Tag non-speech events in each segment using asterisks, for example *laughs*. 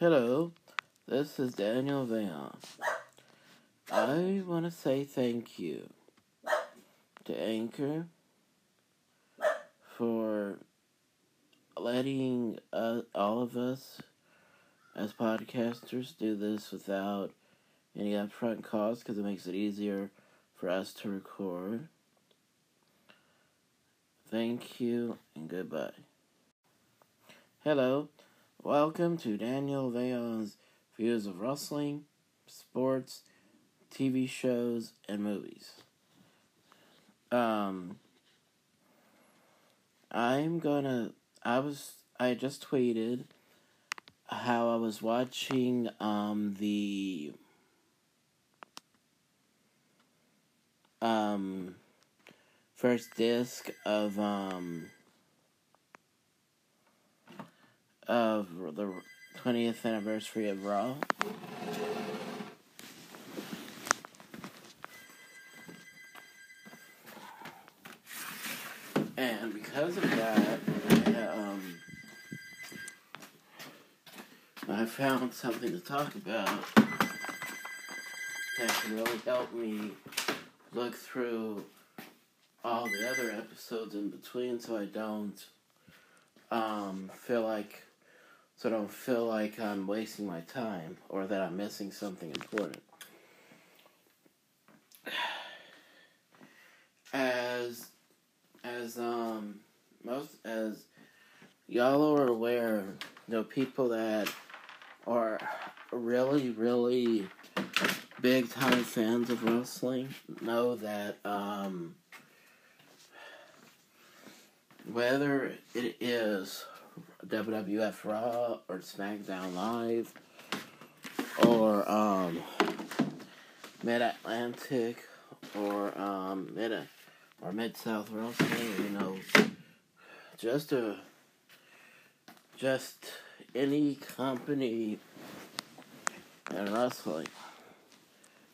Hello, this is Daniel Veillon. I want to say thank you to Anchor for letting uh, all of us as podcasters do this without any upfront cost because it makes it easier for us to record. Thank you and goodbye. Hello, welcome to Daniel Veillon's views of wrestling, sports, TV shows, and movies. Um, I'm gonna. I was. I just tweeted how I was watching um the um first disc of um of the 20th anniversary of Raw. And because of that, um, I found something to talk about that can really help me look through all the other episodes in between so I don't um, feel like so I don't feel like I'm wasting my time or that I'm missing something important. As as um most as y'all are aware, you know, people that are really, really big time fans of wrestling know that um whether it is WWF Raw or SmackDown Live or um, Mid Atlantic or um, Mid or Mid South Wrestling, you know, just a just any company in wrestling.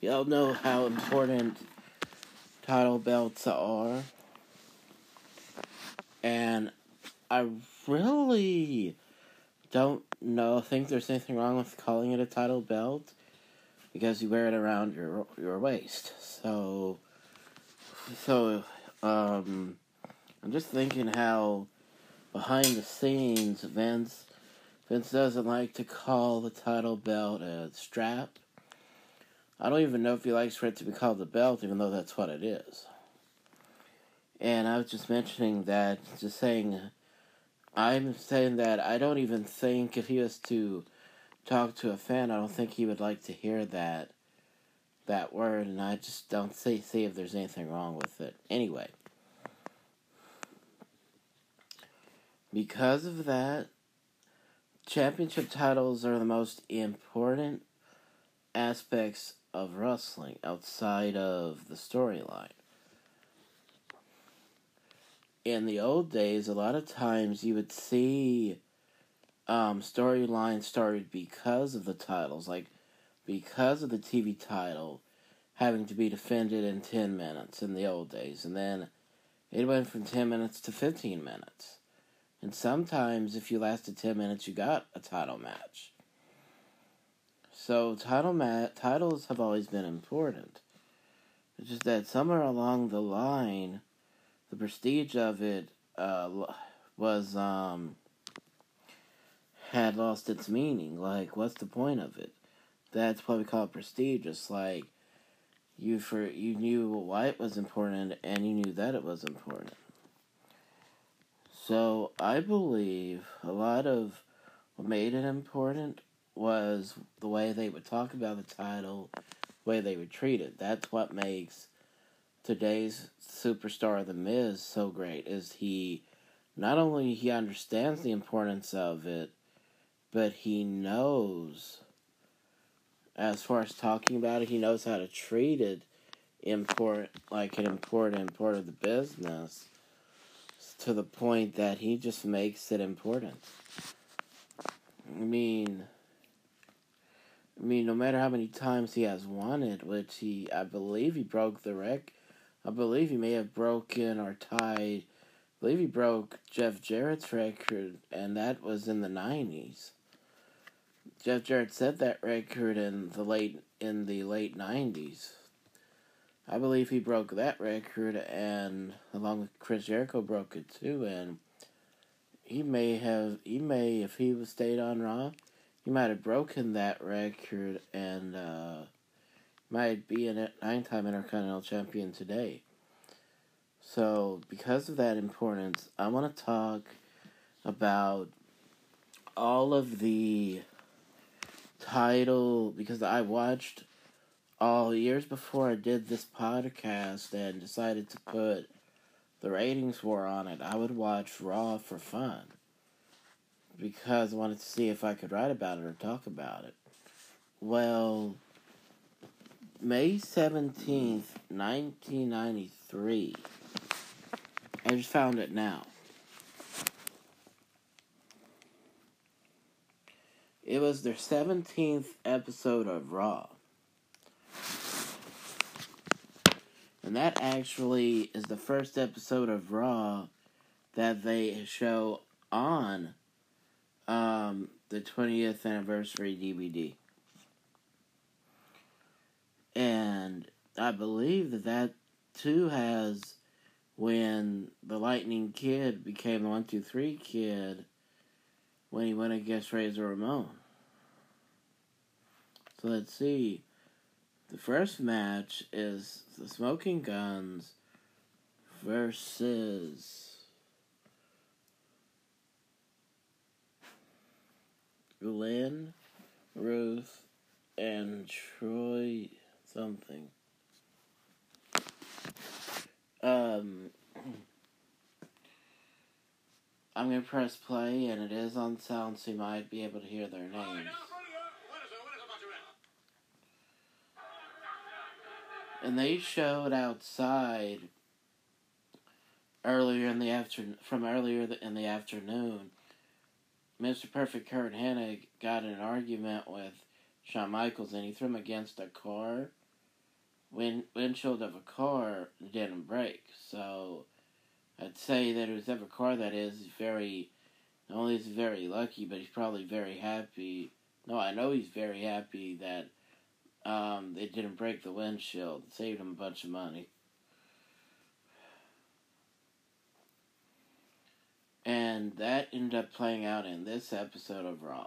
Y'all know how important title belts are. And I really don't know think there's anything wrong with calling it a title belt because you wear it around your your waist. So so um I'm just thinking how behind the scenes Vince Vince doesn't like to call the title belt a strap. I don't even know if he likes for it to be called a belt, even though that's what it is. And I was just mentioning that, just saying I'm saying that I don't even think if he was to talk to a fan, I don't think he would like to hear that that word, and I just don't see see if there's anything wrong with it. Anyway, because of that, championship titles are the most important aspects of wrestling outside of the storyline in the old days, a lot of times you would see um, storylines started because of the titles, like because of the TV title having to be defended in 10 minutes in the old days. And then it went from 10 minutes to 15 minutes. And sometimes, if you lasted 10 minutes, you got a title match. So, title ma- titles have always been important. It's just that somewhere along the line, the prestige of it uh, was um, had lost its meaning. Like, what's the point of it? That's why we call it prestigious. Like, you for you knew why it was important, and you knew that it was important. So I believe a lot of what made it important was the way they would talk about the title, the way they would treat it. That's what makes today's superstar The Miz so great is he not only he understands the importance of it, but he knows as far as talking about it, he knows how to treat it import like an important part of the business to the point that he just makes it important. I mean I mean, no matter how many times he has won it, which he, I believe he broke the record I believe he may have broken or tied. I believe he broke Jeff Jarrett's record, and that was in the 90s. Jeff Jarrett set that record in the late in the late nineties. I believe he broke that record, and along with Chris Jericho broke it too. And he may have, he may, if he was stayed on Raw, he might have broken that record and uh, might be a nine-time Intercontinental Champion today. So, because of that importance, I want to talk about all of the title because I watched all years before I did this podcast and decided to put the ratings war on it. I would watch Raw for fun because I wanted to see if I could write about it or talk about it. Well, May 17th, 1993. I just found it now. It was their 17th episode of Raw. And that actually is the first episode of Raw that they show on um, the 20th anniversary DVD. And I believe that that too has when the Lightning Kid became the 123 Kid when he went against Razor Ramon. So let's see. The first match is the Smoking Guns versus Glenn, Ruth, and Troy something. Um, *clears throat* I'm gonna press play, and it is on sound, so you might be able to hear their names. And they showed outside earlier in the afternoon, from earlier in the afternoon. Mr. Perfect Curt Hennig got in an argument with Shawn Michaels, and he threw him against a car. Wind, windshield of a car didn't break, so I'd say that whoever car that is very, not only is very lucky, but he's probably very happy. No, I know he's very happy that um, they didn't break the windshield. It saved him a bunch of money. And that ended up playing out in this episode of Raw.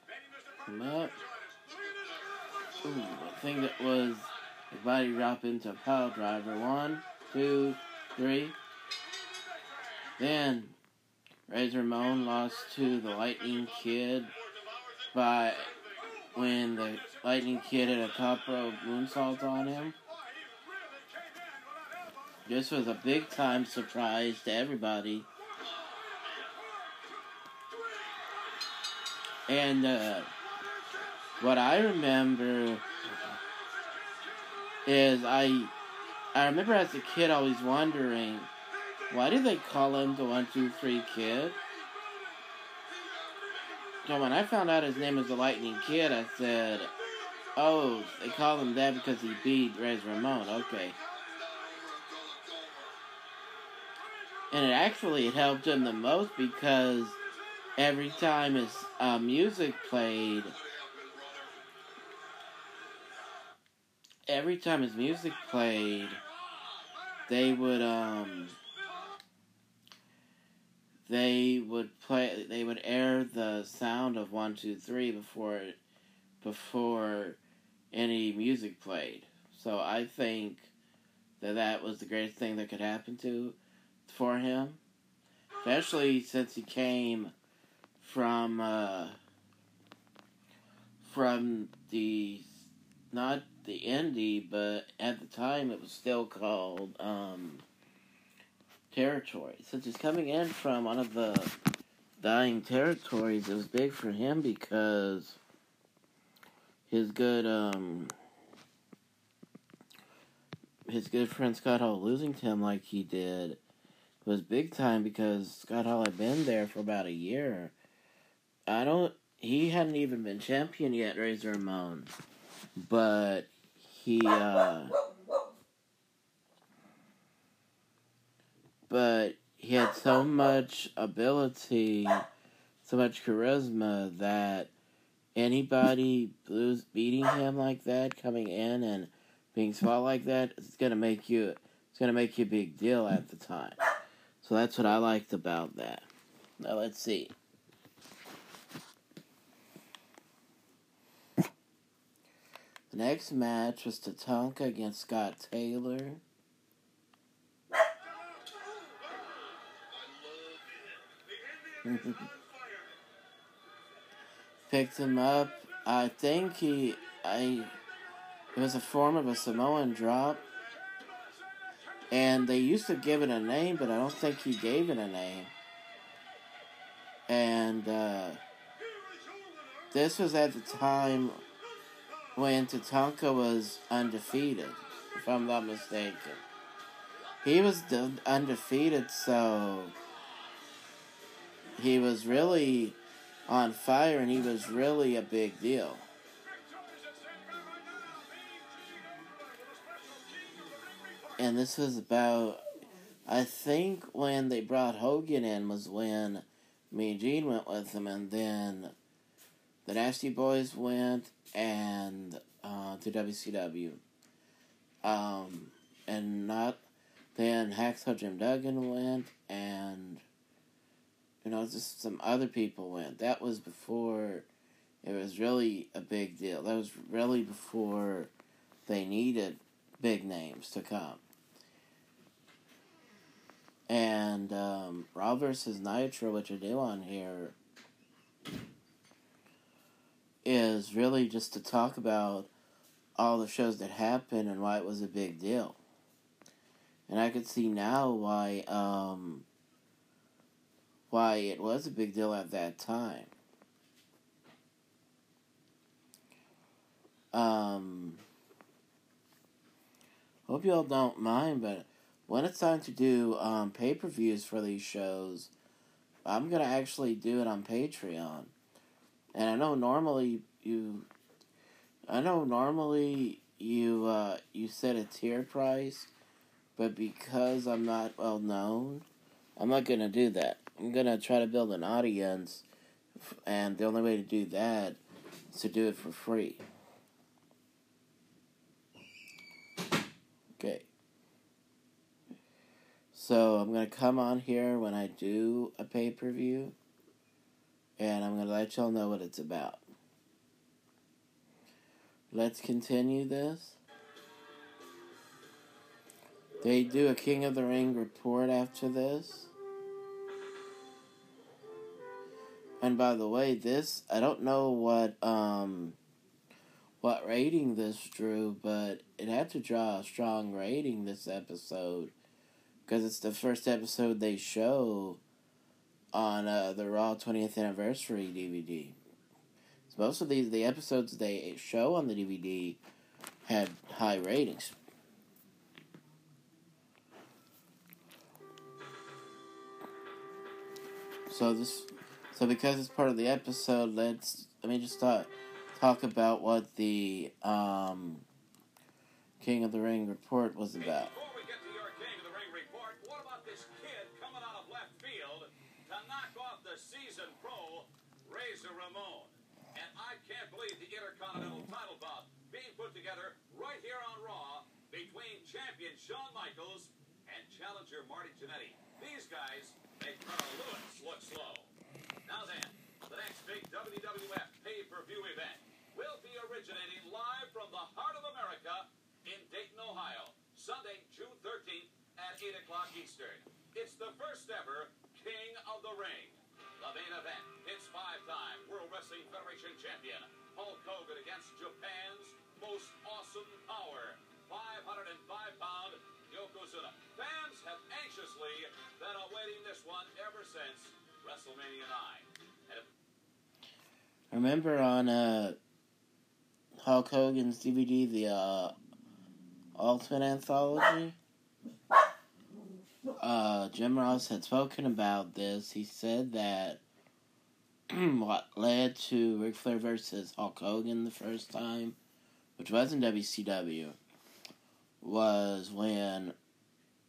Come up. Ooh, I think it was a body drop into a pile driver. One, two, three. Then Razor Ramon lost to the Lightning Kid by when the Lightning Kid had a top rope moonsault on him. This was a big time surprise to everybody. And uh, what I remember is I I remember as a kid always wondering why did they call him the one two three kid? So when I found out his name was the Lightning Kid, I said, Oh, they call him that because he beat Razor Ramon. Okay. And it actually it helped him the most because every time his uh, music played, every time his music played, they would um they would play they would air the sound of one two three before before any music played. So I think that that was the greatest thing that could happen to for him, especially since he came from uh, from the not the indie, but at the time it was still called um, territory. Since he's coming in from one of the dying territories, it was big for him because his good um his good friend Scott Hall losing to him like he did was big time because Scott Hall had been there for about a year. I don't he hadn't even been champion yet, Razor Ramon. But he uh but he had so much ability, so much charisma that anybody lose beating him like that, coming in and being small like that, it's gonna make you it's gonna make you a big deal at the time. So that's what I liked about that. Now let's see. The next match was Tatanka against Scott Taylor. *laughs* Picked him up. I think he. I. It was a form of a Samoan drop. And they used to give it a name, but I don't think he gave it a name. And uh, this was at the time when Tatanka was undefeated, if I'm not mistaken. He was undefeated, so he was really on fire and he was really a big deal. And this was about, I think when they brought Hogan in was when Mean Gene went with him, and then the Nasty Boys went and uh, to WCW. Um, and not then Hacksaw Jim Duggan went, and you know just some other people went. That was before it was really a big deal. That was really before they needed big names to come. And um, Raw versus Nitro, which I do on here, is really just to talk about all the shows that happened and why it was a big deal. And I could see now why um, why it was a big deal at that time. Um, hope you all don't mind, but when it's time to do um, pay per views for these shows, I'm gonna actually do it on Patreon. And I know normally you, I know normally you uh, you set a tier price, but because I'm not well known, I'm not gonna do that. I'm gonna try to build an audience, and the only way to do that is to do it for free. Okay. So I'm gonna come on here when I do a pay per view, and I'm gonna let y'all know what it's about. Let's continue this. They do a King of the Ring report after this. And by the way, this I don't know what um what rating this drew, but it had to draw a strong rating this episode because it's the first episode they show on uh, the Raw 20th anniversary DVD. So most of these the episodes they show on the DVD had high ratings. So this so because it's part of the episode, let's let me just talk talk about what the um, King of the Ring report was about. Before we get to your King of the Ring report, what about this kid coming out of left field to knock off the season pro Razor Ramon? And I can't believe the Intercontinental title bout being put together right here on Raw between champion Shawn Michaels and challenger Marty Jannetty. These guys make Carl Lewis look slow. Now then, the next big WWF pay-per-view event will be originating live from the heart of America in Dayton, Ohio, Sunday, June 13th at 8 o'clock Eastern. It's the first ever King of the Ring. The main event hits five-time World Wrestling Federation champion Hulk Hogan against Japan's most awesome power, 505-pound Yokozuna. Fans have anxiously been awaiting this one ever since WrestleMania 9. And if Remember on uh, Hulk Hogan's DVD, the uh, Ultimate Anthology? Uh, Jim Ross had spoken about this. He said that *clears throat* what led to Ric Flair versus Hulk Hogan the first time, which was in WCW, was when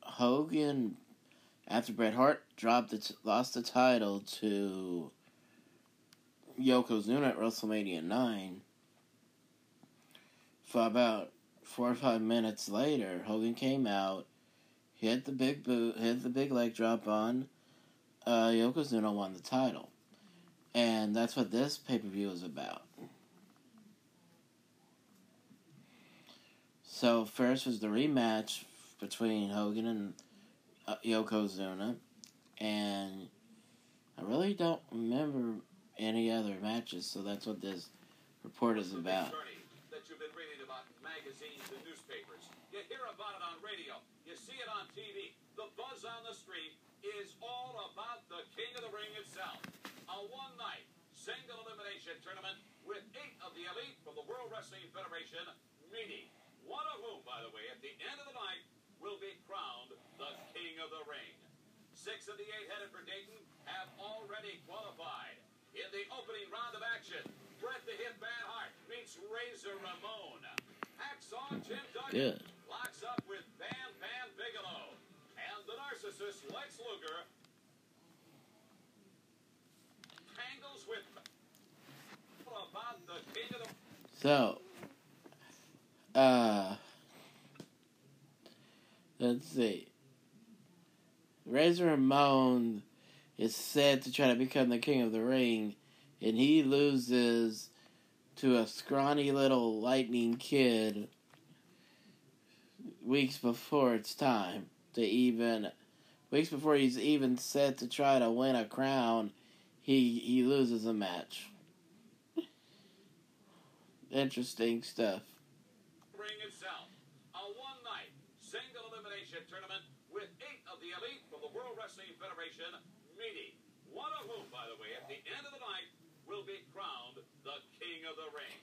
Hogan, after Bret Hart dropped the t- lost the title to Yokozuna at WrestleMania 9. For about four or five minutes later, Hogan came out, hit the big boot, hit the big leg drop on uh, Yokozuna, won the title. And that's what this pay per view is about. So, first was the rematch between Hogan and uh, Yokozuna. And I really don't remember any other matches, so that's what this report is about. that you've been reading about in magazines and newspapers. You hear about it on radio. You see it on TV. The buzz on the street is all about the King of the Ring itself. A one-night single elimination tournament with eight of the elite from the World Wrestling Federation meeting. One of whom, by the way, at the end of the night will be crowned the King of the Ring. Six of the eight headed for Dayton have already qualified. In the opening round of action, Bret the Hitman Hart meets Razor Ramon. Hacksaw Jim Duggan locks up with Bam Bam Bigelow. And the narcissist Lex Luger tangles with What about the King of the So, uh, let's see. Razor Ramon is said to try to become the king of the ring, and he loses to a scrawny little lightning kid weeks before it's time to even weeks before he's even set to try to win a crown he he loses a match interesting stuff ring itself. A one-night single elimination tournament with eight of the elite from the World Wrestling Federation meeting. One of whom, by the way, at the end of the night will be crowned the King of the Ring.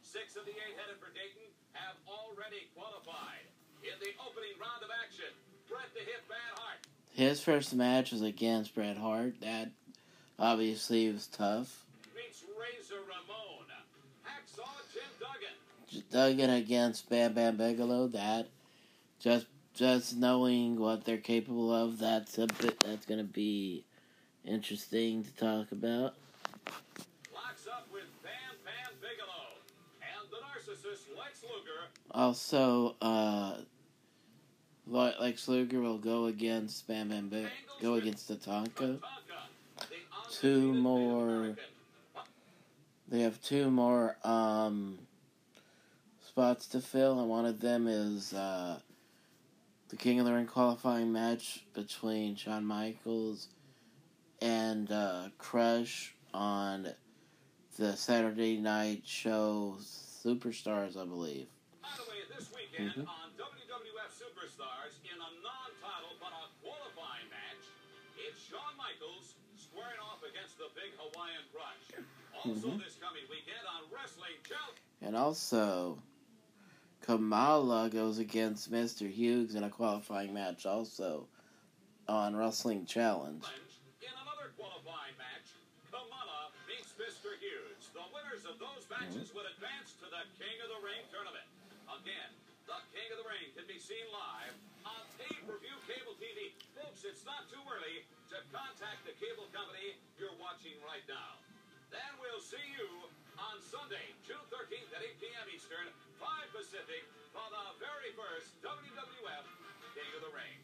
Six of the eight headed for Dayton have already qualified. In the opening round of action, Bret the Hitman Hart His first match was against Bret Hart. That obviously was tough. meets Razor Ramon. Duggan against Bam Bam Bigelow. That just just knowing what they're capable of. That's a bit. That's gonna be interesting to talk about. locks up with Bam Bam Bigelow. And the narcissist Lex Luger Also, uh, Le- Lex Luger will go against Bam Bam Big. Go against the Tatanka. Two more- They have two more um, spots to fill, and one of them is uh, the King of the Ring qualifying match between Shawn Michaels and uh, Crush on the Saturday night show Superstars, I believe. By the way, this weekend Mhm. on WWF Superstars, in a non-title but a qualifying match, it's Shawn Michaels squaring off against the big Hawaiian Crush. Also Mhm. this coming weekend on Wrestling Challenge And also, Kamala goes against Mr. Hughes in a qualifying match, also on Wrestling Challenge. In another qualifying match, Kamala meets Mr. Hughes. the winners of those matches would advance to the King of the Ring tournament. Again, the King of the Ring can be seen live on pay-per-view cable TV. Folks, it's not too early to contact the cable company you're watching right now. Then we'll see you on Sunday, June 13th at 8 p.m. Eastern, 5 Pacific, for the very first WWF King of the Ring.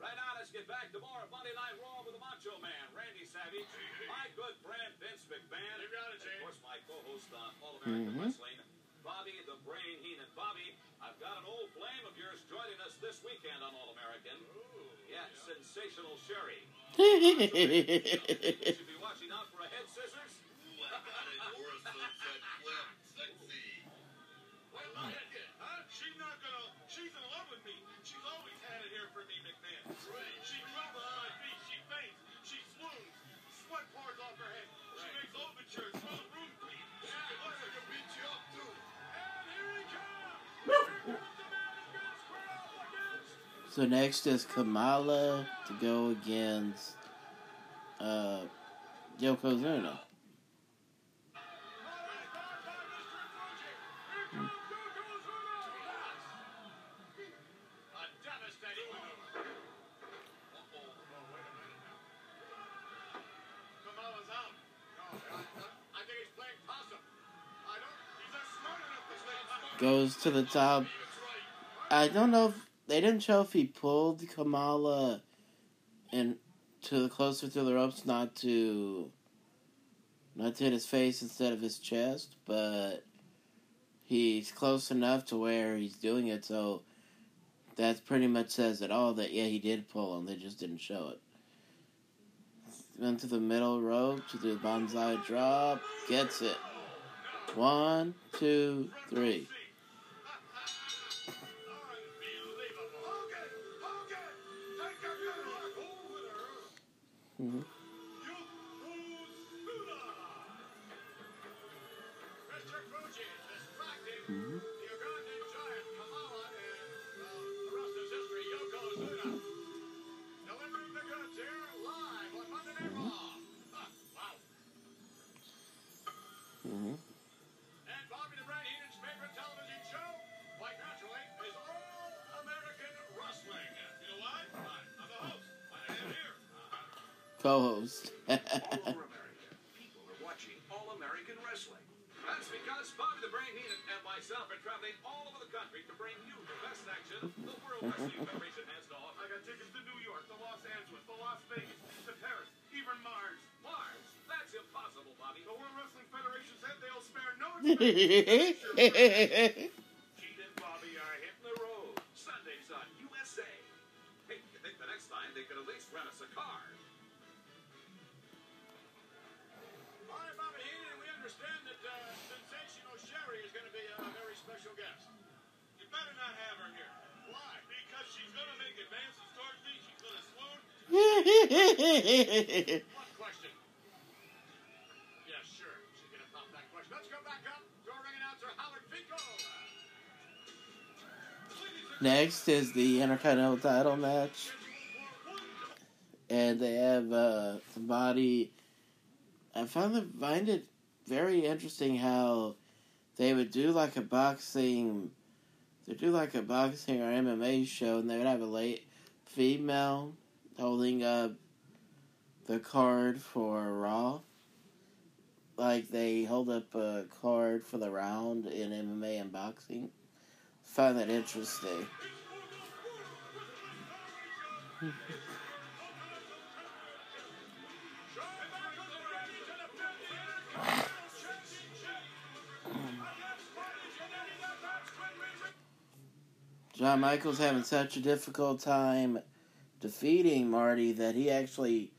Right now, let's get back to more of Monday Night Raw with the Macho Man, Randy Savage, my good friend Vince McMahon, You got it, and of course my co-host on All American Mhm. Wrestling, Bobby the Brain Heenan. Bobby, I've got an old flame of yours joining us this weekend on All American. Yeah, sensational Sherry. *laughs* had for me, McMahon. She trouble on my feet. She faints. She swoons. Sweat pours off her head. She Right. makes overtures. So the room clean. She can like a beat you up too. And here he comes. Here comes the man who gets crowd against. So next is Kamala to go against uh, Yokozuna. To the top. I don't know if they didn't show if he pulled Kamala and to the closer to the ropes, not to not to hit his face instead of his chest, but he's close enough to where he's doing it. So that pretty much says it all. That yeah, he did pull him. They just didn't show it. Went to the middle rope to the Banzai drop. Gets it. One, two, three. All American Wrestling. That's because Bobby the Brain Heenan and myself are traveling all over the country to bring you the best action the World Wrestling *laughs* Federation has to offer. I got tickets to New York, to Los Angeles, to Las Vegas, to Paris, even Mars. Mars, that's impossible, Bobby. The World Wrestling Federation said they'll spare no *laughs* expense. *laughs* Next is the Intercontinental title match, Scheduled for one and they have uh, somebody. I found it, find it very interesting how they would do like a boxing, they do like a boxing or MMA show, and they would have a late female holding up the card for Raw. Like they hold up a card for the round in MMA and boxing. Find that interesting. Shawn Michaels having such a difficult time defeating Marty that he actually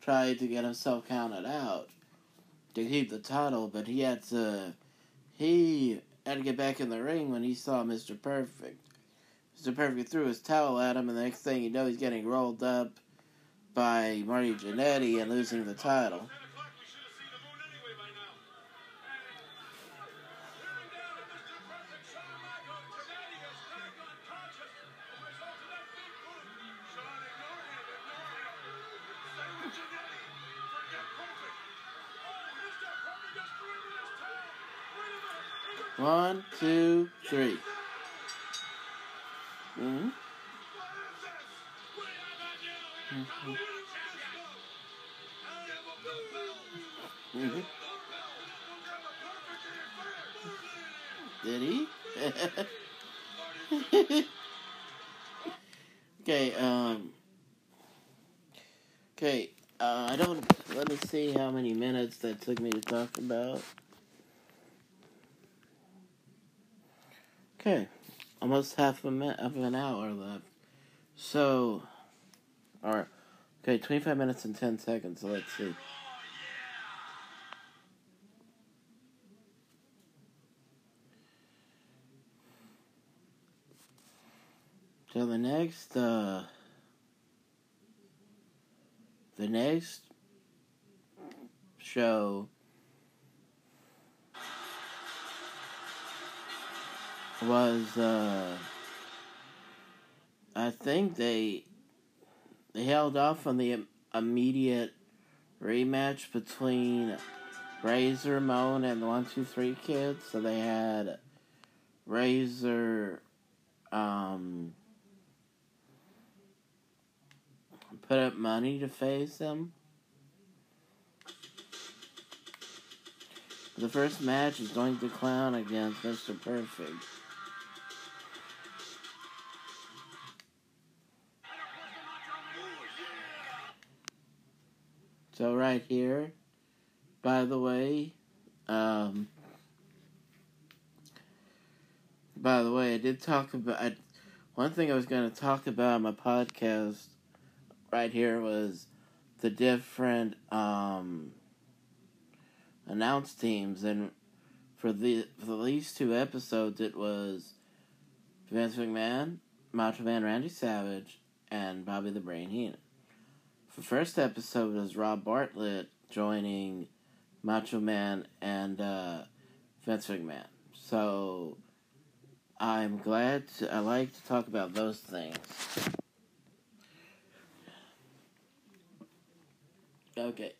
tried to get himself counted out to keep the title, but he had to he had to get back in the ring when he saw Mr. Perfect. Mr. Perfect threw his towel at him, and the next thing you know, he's getting rolled up by Marty Jannetty and losing the title. 3 Mm-hmm. Mm-hmm. Hmm. Did he? *laughs* okay, um. Okay, uh, I don't. Let me see how many minutes that took me to talk about. Almost half a minute of an hour left. So, all right, okay, twenty five minutes and ten seconds. So let's see. So the next, uh, the next show was, uh, I think they they held off on the immediate rematch between Razor Ramon and the One Two Three Kids. So they had Razor. Um, put up money to face him. The first match is Doink the Clown against Mr. Perfect. So right here, by the way, um, by the way, I did talk about I, one thing I was going to talk about on my podcast right here was the different um, announced teams, and for the for these two episodes, it was Vince McMahon, Macho Man Randy Savage, and Bobby the Brain Heenan. The first episode was Rob Bartlett joining Macho Man and uh, Vince McMahon. So I'm glad to, I like to talk about those things. Okay.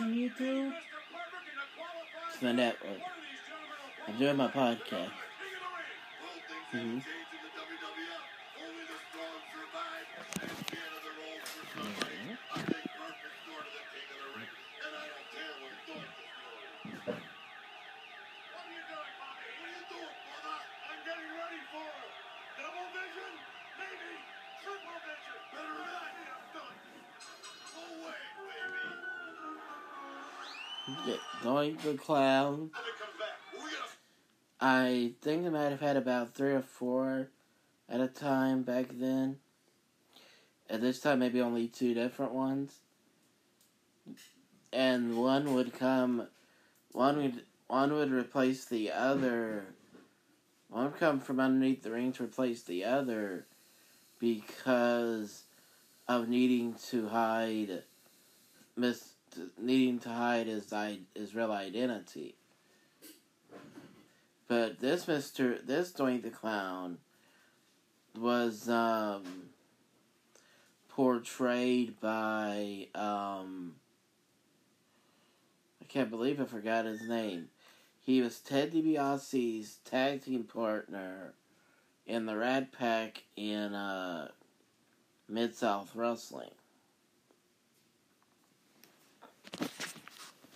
Listen. It's my network. I'm doing my podcast. Mm-hmm. Doink the Clown. I think I might have had about three or four at a time back then. At this time, maybe only two different ones. And one would come, one would one would replace the other. One would come from underneath the ring to replace the other, because of needing to hide, miss needing to hide his his real identity. But this Mister, this Doink the Clown, was um, portrayed by um, I can't believe I forgot his name. He was Ted DiBiase's tag team partner in the Rat Pack in uh, Mid South Wrestling.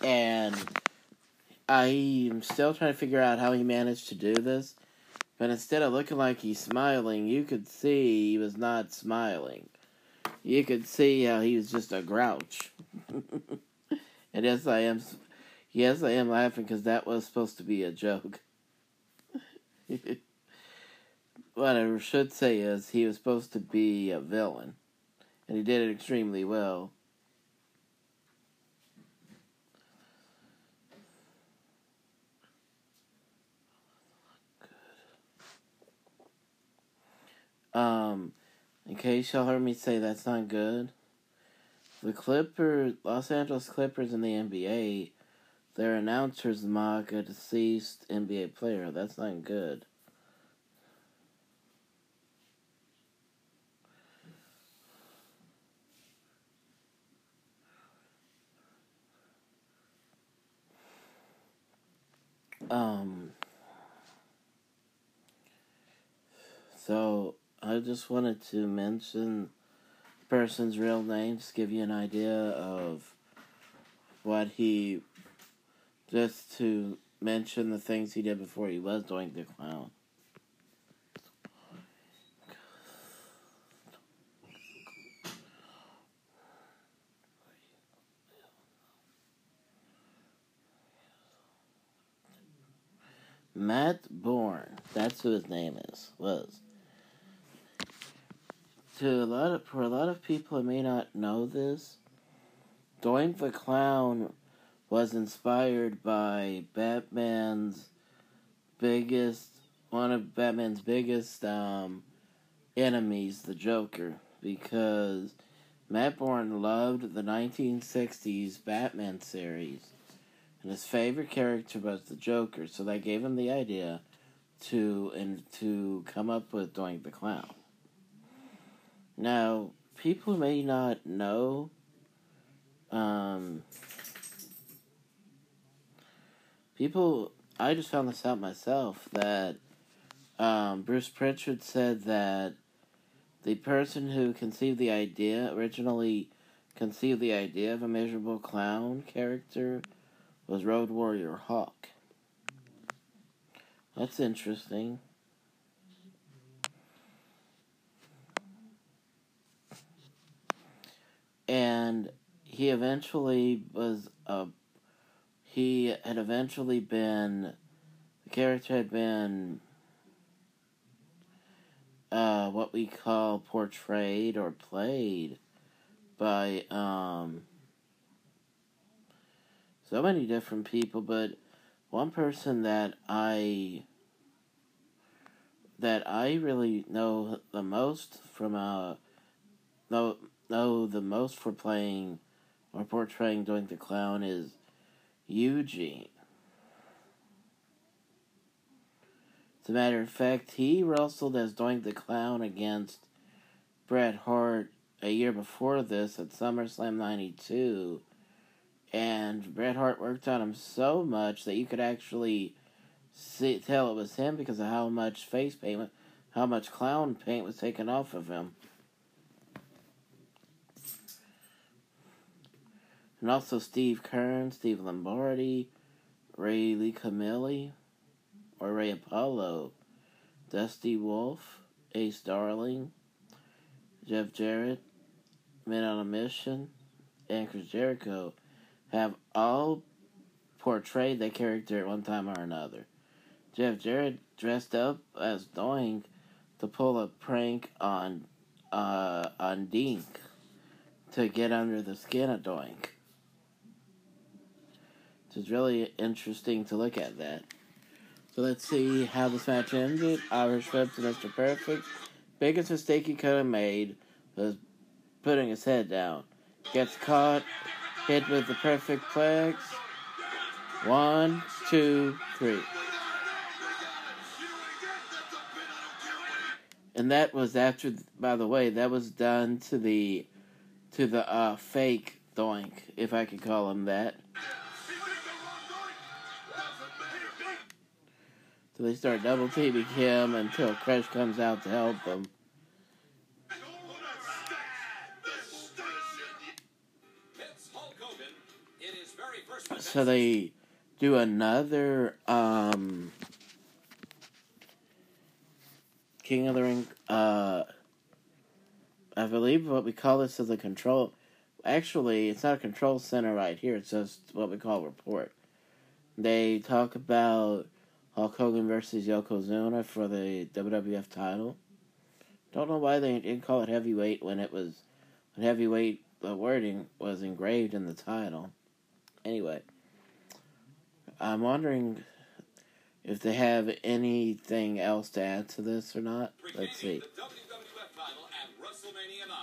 And I'm still trying to figure out how he managed to do this. But instead of looking like he's smiling, you could see he was not smiling. You could see how he was just a grouch. *laughs* and yes, I am. Yes, I am laughing because that was supposed to be a joke. *laughs* what I should say is he was supposed to be a villain, and he did it extremely well. In case y'all heard me say that's not good, the Clippers, Los Angeles Clippers in the NBA, their announcers mock a deceased NBA player. That's not good. Um, so I just wanted to mention the person's real name, just give you an idea of what he, just to mention the things he did before he was doing the clown. Matt Borne, that's who his name is, was. To a lot of, for a lot of people who may not know this, Doink the Clown was inspired by Batman's biggest, one of Batman's biggest um, enemies, the Joker, because Matt Borne loved the 1960s Batman series and his favorite character was the Joker, so that gave him the idea to and to come up with Doink the Clown. Now, people may not know um, people I just found this out myself that um, Bruce Prichard said that the person who conceived the idea originally conceived the idea of a miserable clown character was Road Warrior Hawk. That's interesting. And he eventually was a. He had eventually been. The character had been. Uh, what we call portrayed or played by um, so many different people, but one person that I that I really know the most from uh know know the most for playing or portraying Doink the Clown is Eugene. As a matter of fact, he wrestled as Doink the Clown against Bret Hart a year before this at SummerSlam 92. And Bret Hart worked on him so much that you could actually see, tell it was him because of how much face paint, how much clown paint was taken off of him. And also Steve Keirn, Steve Lombardi, Ray Licameli, or Ray Apollo, Dusty Wolfe, Ace Darling, Jeff Jarrett, Men on a Mission, and Chris Jericho have all portrayed that character at one time or another. Jeff Jarrett dressed up as Doink to pull a prank on uh, on Dink to get under the skin of Doink. It's really interesting to look at that. So let's see how this match ended. Irish Whip to Mr. Perfect. Biggest mistake he could have made was putting his head down. Gets caught, hit with the perfect plex. One, two, three. And that was after, by the way, that was done to the, to the uh, fake doink, if I could call him that. So they start double teaming him until Crush comes out to help them. So they do another um King of the Ring uh I believe what we call this is a control actually it's not a control center right here, it's just what we call report. They talk about Hulk Hogan versus Yokozuna for the WWF title. Don't know why they didn't call it heavyweight when it was when heavyweight the wording was engraved in the title. Anyway, I'm wondering if they have anything else to add to this or not. Let's see. The WWF title at WrestleMania 9.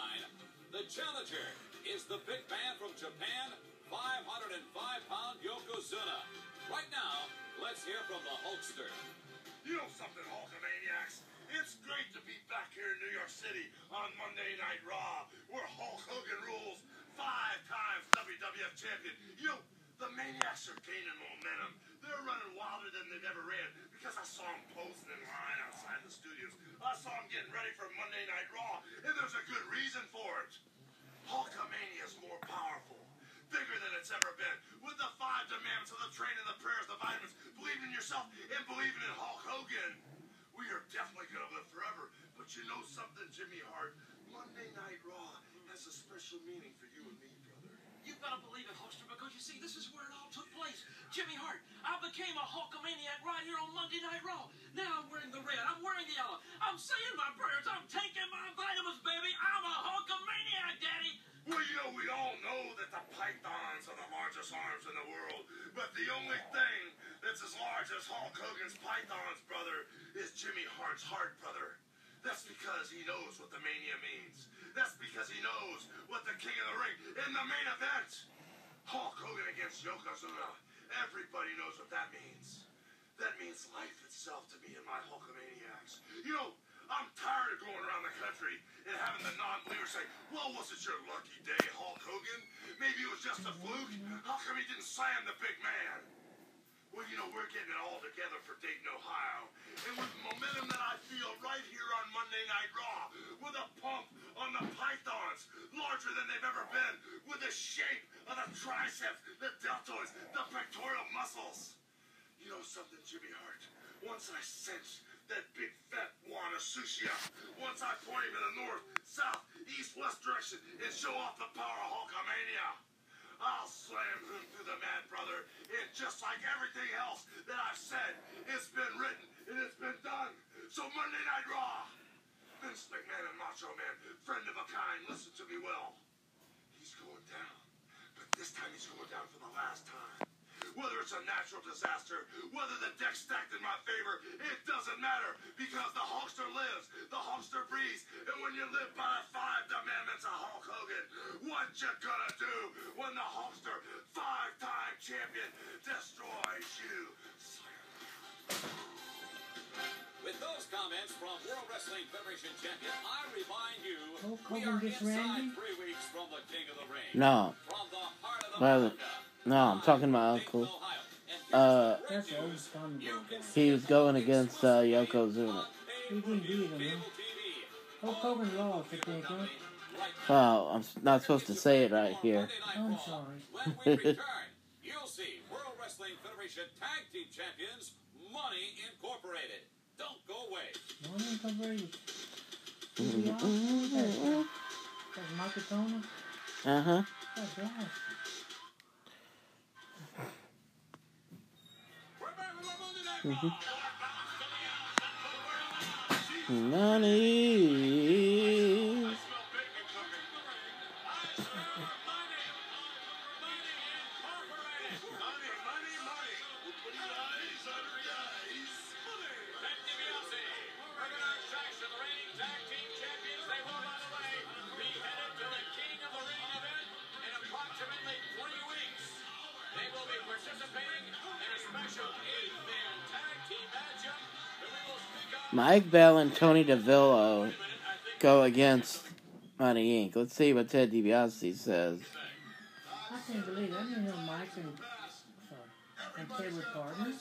The challenger is the big man from Japan, 505-pound Yokozuna. Right now, let's hear from the Hulkster. You know something, Hulkamaniacs? It's great to be back here in New York City on Monday Night Raw, where Hulk Hogan rules, five times WWF champion. You the Maniacs are gaining momentum. They're running wilder than they've ever ran because I saw them posing in line outside the studios. I saw them getting ready for Monday Night Raw, and there's a good reason for it. Hulkamania is more powerful, bigger than it's ever been. The five demands of the training, the prayers, the vitamins, believing in yourself and believing in Hulk Hogan. We are definitely going to live forever. But you know something, Jimmy Hart? Monday Night Raw has a special meaning for you and me, brother. You've got to believe it, Hulkster, because you see, this is where it all took place. Jimmy Hart, I became a Hulkamaniac right here on Monday Night Raw. Now I'm wearing the red, I'm wearing the yellow, I'm saying my prayers, I'm taking my vitamins, baby. I'm a Hulkamaniac, Daddy. Well, you know, we all know that the pythons are the largest arms in the world. But the only thing that's as large as Hulk Hogan's pythons, brother, is Jimmy Hart's heart, brother. That's because he knows what the mania means. That's because he knows what the king of the ring in the main event. Hulk Hogan against Yokozuna. Everybody knows what that means. That means life itself to me and my Hulkamaniacs. You know, I'm tired of going around the country and having the non-believers say, well, was it your lucky day, Hulk Hogan? Maybe it was just a fluke? How come he didn't slam the big man? Well, you know, we're getting it all together for Dayton, Ohio. And with the momentum that I feel right here on Monday Night Raw, with a pump on the pythons, larger than they've ever been, with the shape of the triceps, the deltoids, the pectoral muscles. You know something, Jimmy Hart? Once I sense that big fat Wana sushi up, once I point him in the north, south, east, west direction and show off the power of Hulkamania, I'll slam him to the mat, brother. And just like everything else that I've said, it's been written and it's been done. So Monday Night Raw, Vince McMahon and Macho Man, friend of a kind, listen to me well. He's going down, but this time he's going down for the last time. Whether it's a natural disaster, whether the deck's stacked in my favor, it doesn't matter because the Hulkster lives, the Hulkster breathes, and when you live by the five commandments of Hulk Hogan, what you gonna do when the Hulkster, five-time champion, destroys you? With those comments from World Wrestling Federation champion, I remind you, Hulk we are gets inside Randy? three weeks from the King of the Ring. No. From the heart of the Well, Honda, no, I'm talking about Dayton, Uncle. Ohio. And here's Uh, the great That's the old news. comic You book can guy. He was going against uh, Yokozuna. He didn't beat him, huh? Hulk Hogan lost, I think, huh? Well, I'm not supposed to say it right here. I'm sorry. When we return, you'll see World Wrestling Federation Tag Team Champions Money Incorporated. Don't go away. Money Incorporated. DiBiase? That's Michael Toner? Uh huh. Oh, gosh. We're back with Raw. Money. Participating in a special Mike Bell and Tony DeVillo go against Money Inc. Let's see what Ted DiBiase says. I can't believe it. I didn't know Mike and, sorry, and Ted were partners.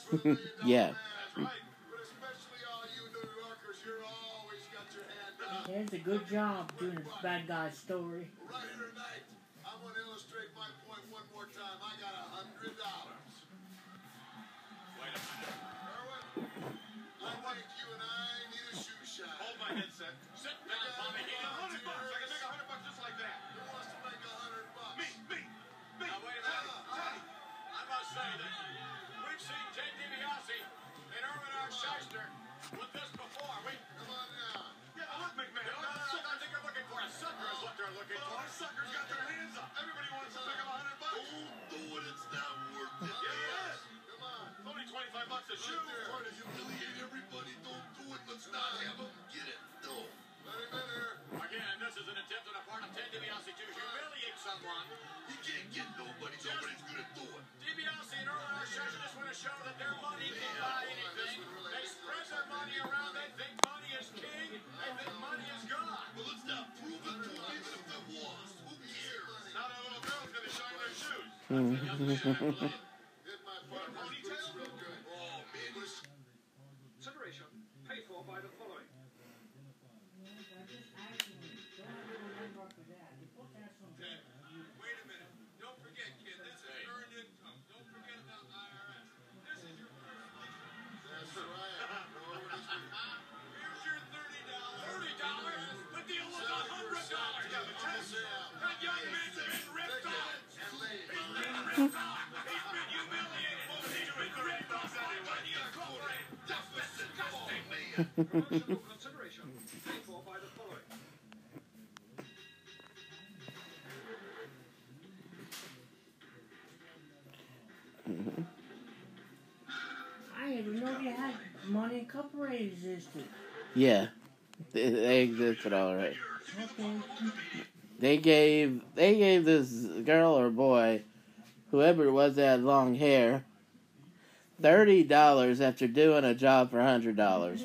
yeah. That's right. But especially all you New Yorkers, you're always got your hand up. Ted's a good job doing a bad guy story. Right here tonight, I'm going to illustrate my point one more time. I got a hundred dollars. Need a shoe shine. Hold my headset. Sit down, Tommy A hundred bucks. I can make a hundred bucks just like that. Who wants to make a hundred bucks? Me, me, me. Now, wait a minute. I must say that we've seen Ted DiBiase and Irwin R. Schyster with this before. We, Come on now. yeah, look, McMahon. No, no, no, I think you're looking for a sucker is what they're looking Oh, for. our suckers got their hands up. Everybody wants to pick up a hundred bucks. Don't do it. It's not worth it. Yes. Come on. It's only 25 bucks a shoe. Right there. Woodland's not have them. Get it? No. Again, this is an attempt on the part of Ted DiBiase to humiliate someone. He can't get nobody. Nobody's going to do it. DiBiase and earlier our session just want to show that their money can buy anything. They spread their money around. They think money is king. They think money is God. Well, it's not proven to them even if it was. Who cares? Not a little girl's going to shine their shoes. Mm-hmm. I even know they had money incorporated existed. Yeah, they, they existed all right. Okay. They gave they gave this girl or boy, whoever it was that had long hair, thirty dollars after doing a job for hundred dollars.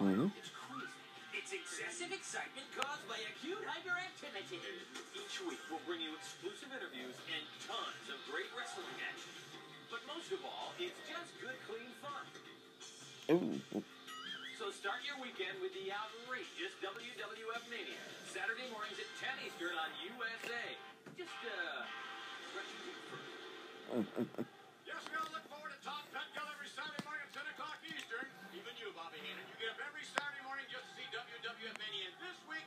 mm-hmm. It's excessive excitement caused by acute hyperactivity. Each week, we'll bring you exclusive interviews and tons of great wrestling action. But most of all, it's just good, clean fun. Ooh. So start your weekend with the outrageous WWF Mania. Saturday mornings at 10 Eastern on USA. Just, uh, *laughs* Yes, we all look forward to Top Tom Petco every Saturday morning at 10 o'clock Eastern. Even you, Bobby Heenan. You get up every Saturday morning just to see WWF Mania. And this week,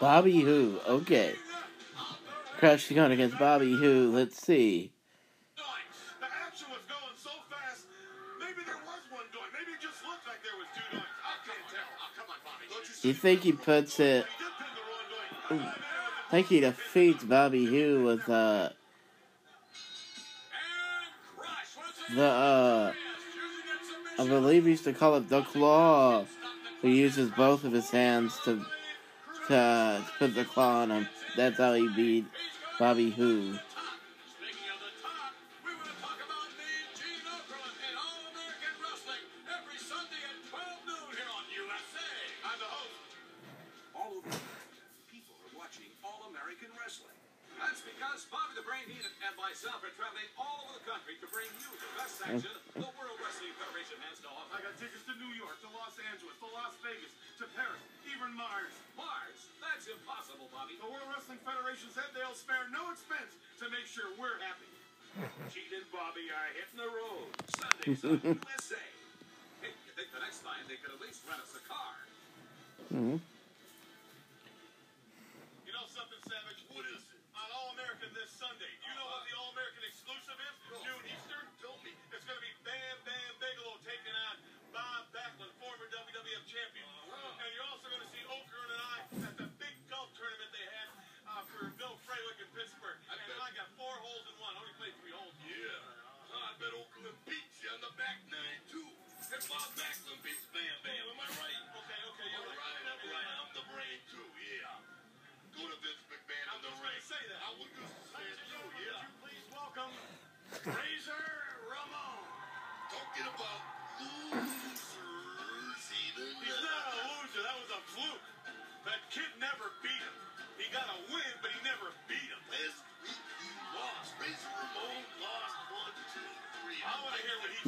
Bobby Who. Okay. Crash the gun against Bobby Who. Let's see. You think he puts it? I think he defeats Bobby Who with uh, the uh, I believe he used to call it the claw, He uses both of his hands to uh, puts a claw on him. That's how he beat Bobby Who.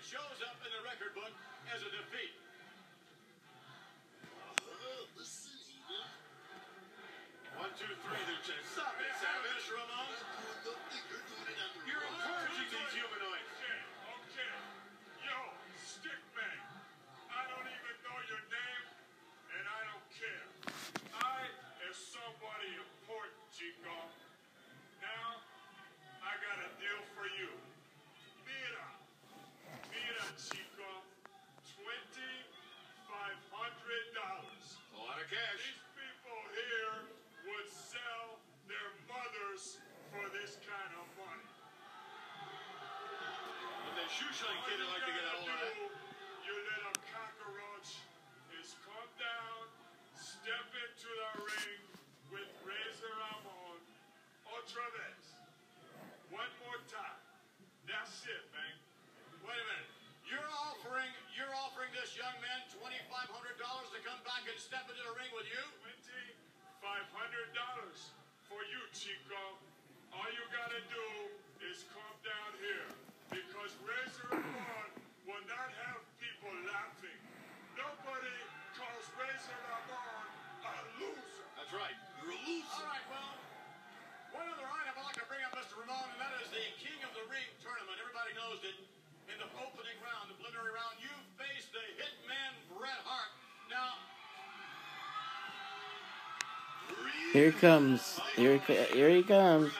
it shows up in the record book as a defeat. One, two, three, stop it. usually a kid like to get all that. You little cockroach is come down, step into the ring with Razor Ramon. Otra vez. One more time. That's it, man. Wait a minute. You're offering you're offering this young man twenty five hundred dollars to come back and step into the ring with you? Twenty five hundred dollars for you, Chico. All you gotta do That's right. Release. All right, well, one other item I'd like to bring up, Mr. Ramon, and that is the King of the Ring tournament. Everybody knows that in the opening round, the preliminary round, you faced the hitman Bret Hart. Now, here he comes. Here here he comes.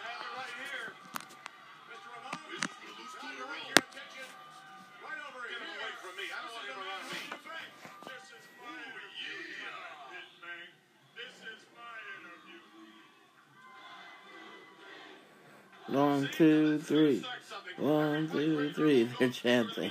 One, two, three. One, two, three. They're *laughs* chanting.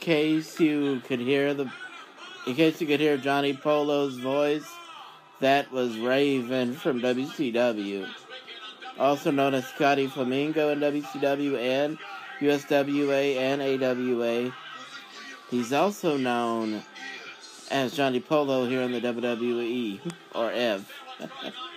case you could hear the, in case you could hear Johnny Polo's voice, that was Raven from WCW, also known as Scotty Flamingo in WCW and USWA and AWA. He's also known as Johnny Polo here in the WWE or Ev. *laughs*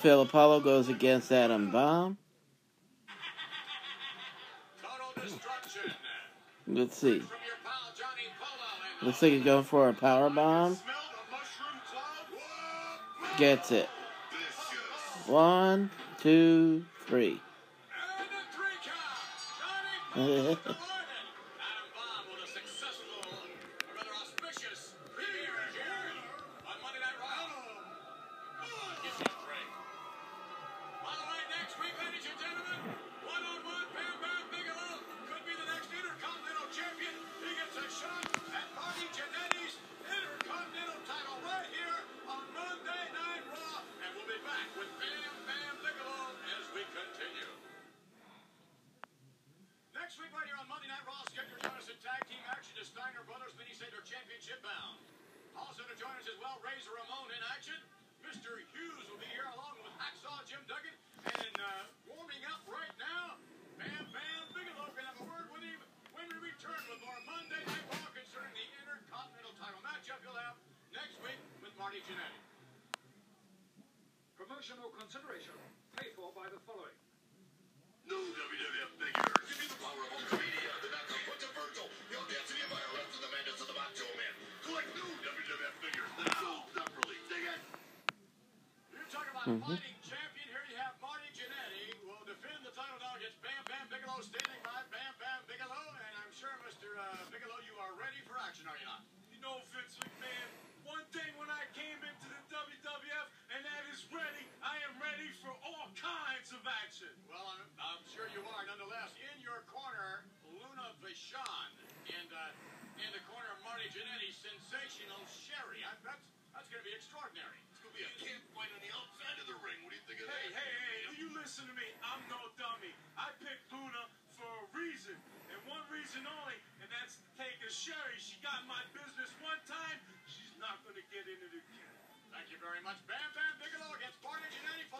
Phil Apollo goes against Adam Bomb. Let's see. Looks like he's going for a power bomb. Gets it. One, two, three. *laughs* Promotional consideration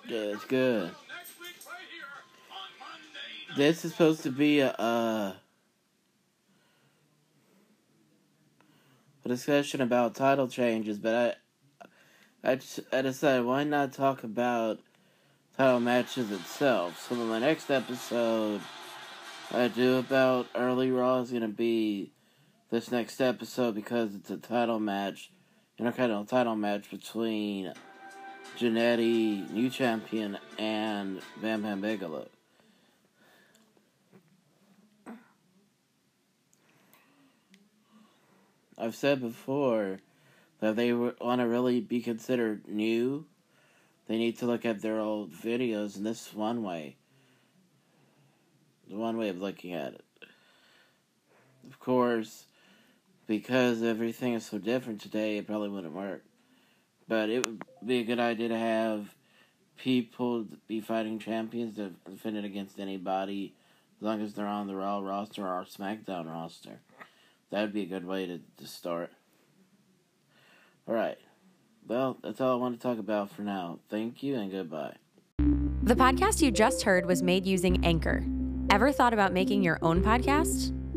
Yeah, it's good. title Next week, right here on Monday Night This is supposed to be a uh, a discussion about title changes, but I I, I decided why not talk about title matches itself. So in the next episode I do about early Raw is gonna be this next episode because it's a title match, intercontinental title match between Jannetty, new champion, and Bam Bam Bigelow. I've said before that they want to really be considered new. They need to look at their old videos, and this is one way. The one way of looking at it. Of course, because everything is so different today, it probably wouldn't work. But it would be a good idea to have people be fighting champions to defend it against anybody, as long as they're on the Raw roster or SmackDown roster. That would be a good way to, to start. Alright. Well, that's all I want to talk about for now. Thank you and goodbye. The podcast you just heard was made using Anchor. Ever thought about making your own podcast?